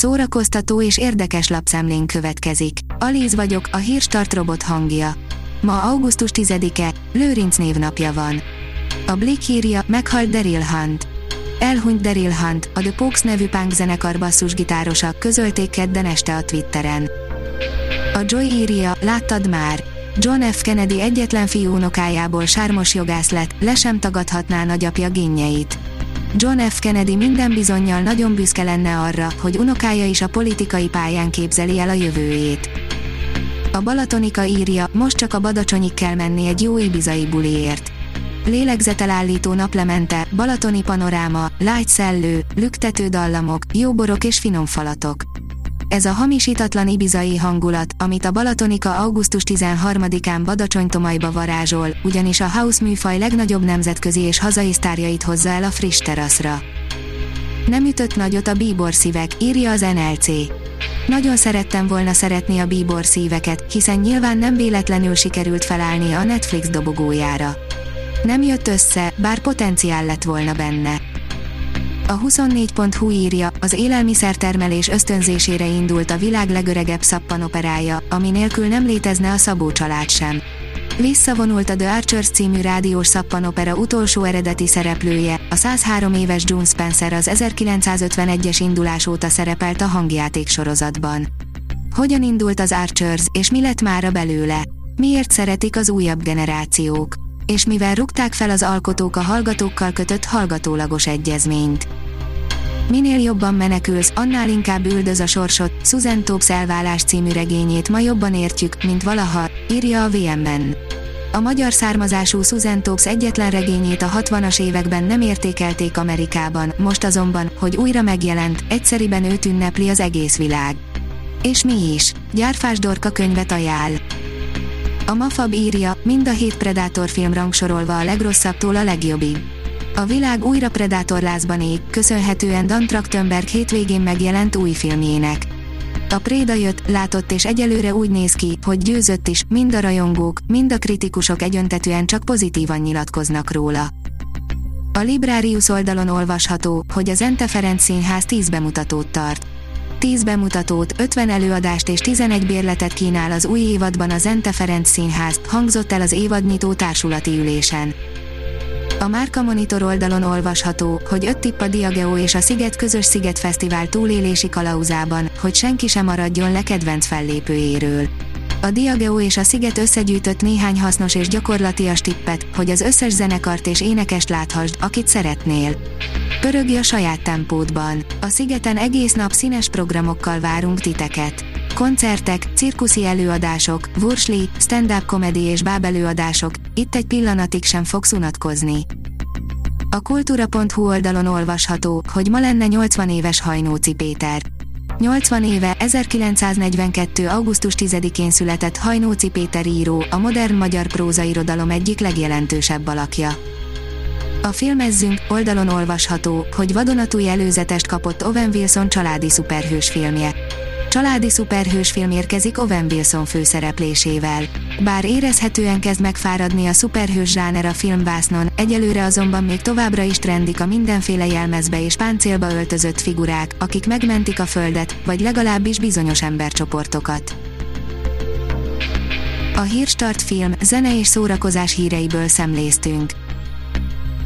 szórakoztató és érdekes lapszemlén következik. Alíz vagyok, a hírstart robot hangja. Ma augusztus 10-e, Lőrinc névnapja van. A Blick írja, meghalt Daryl Hunt. Elhunyt Daryl Hunt, a The Pokes nevű punk zenekar basszusgitárosa, közölték kedden este a Twitteren. A Joy írja, láttad már? John F. Kennedy egyetlen fiú unokájából sármos jogász lett, le sem tagadhatná nagyapja génjeit. John F. Kennedy minden bizonyal nagyon büszke lenne arra, hogy unokája is a politikai pályán képzeli el a jövőjét. A Balatonika írja, most csak a Badacsonyig kell menni egy jó ibizai buliért. Lélegzetelállító naplemente, balatoni panoráma, lágy szellő, lüktető dallamok, jó borok és finom falatok. Ez a hamisítatlan ibizai hangulat, amit a Balatonika augusztus 13-án Badacsonytomajba varázsol, ugyanis a house műfaj legnagyobb nemzetközi és hazai sztárjait hozza el a friss teraszra. Nem ütött nagyot a bíbor szívek, írja az NLC. Nagyon szerettem volna szeretni a bíbor szíveket, hiszen nyilván nem véletlenül sikerült felállni a Netflix dobogójára. Nem jött össze, bár potenciál lett volna benne. A 24.hu írja, az élelmiszertermelés ösztönzésére indult a világ legöregebb szappanoperája, ami nélkül nem létezne a Szabó család sem. Visszavonult a The Archers című rádiós szappanopera utolsó eredeti szereplője, a 103 éves June Spencer az 1951-es indulás óta szerepelt a hangjáték sorozatban. Hogyan indult az Archers, és mi lett mára belőle? Miért szeretik az újabb generációk? És mivel rúgták fel az alkotók a hallgatókkal kötött hallgatólagos egyezményt? Minél jobban menekülsz, annál inkább üldöz a sorsot, Susan Topes elválás című regényét ma jobban értjük, mint valaha, írja a VMN. A magyar származású Susan Topes egyetlen regényét a 60-as években nem értékelték Amerikában, most azonban, hogy újra megjelent, egyszeriben őt ünnepli az egész világ. És mi is? Gyárfás Dorka könyvet ajánl. A Mafab írja, mind a hét Predator film rangsorolva a legrosszabbtól a legjobbig. A világ újra Predatorlázban ég, köszönhetően Dan Trachtenberg hétvégén megjelent új filmjének. A Préda jött, látott és egyelőre úgy néz ki, hogy győzött is, mind a rajongók, mind a kritikusok egyöntetően csak pozitívan nyilatkoznak róla. A Librarius oldalon olvasható, hogy az Ente Ferenc Színház 10 bemutatót tart. 10 bemutatót, 50 előadást és 11 bérletet kínál az új évadban az Ente Ferenc Színház, hangzott el az évadnyitó társulati ülésen. A Márka Monitor oldalon olvasható, hogy öt tipp a Diageo és a Sziget közös Sziget Fesztivál túlélési kalauzában, hogy senki sem maradjon le kedvenc fellépőjéről. A Diageo és a Sziget összegyűjtött néhány hasznos és gyakorlatias tippet, hogy az összes zenekart és énekest láthasd, akit szeretnél. Pörögj a saját tempódban. A Szigeten egész nap színes programokkal várunk titeket. Koncertek, cirkuszi előadások, vursli, stand-up komedi és bábelőadások, itt egy pillanatig sem fogsz unatkozni. A kultúra.hu oldalon olvasható, hogy ma lenne 80 éves Hajnóci Péter. 80 éve, 1942. augusztus 10-én született Hajnóci Péter író, a modern magyar prózairodalom egyik legjelentősebb alakja. A filmezzünk oldalon olvasható, hogy vadonatúj előzetest kapott Owen Wilson családi szuperhős filmje. Családi szuperhős film érkezik Owen Wilson főszereplésével. Bár érezhetően kezd megfáradni a szuperhős zsáner a filmvásznon, egyelőre azonban még továbbra is trendik a mindenféle jelmezbe és páncélba öltözött figurák, akik megmentik a földet, vagy legalábbis bizonyos embercsoportokat. A Hírstart film, zene és szórakozás híreiből szemléztünk.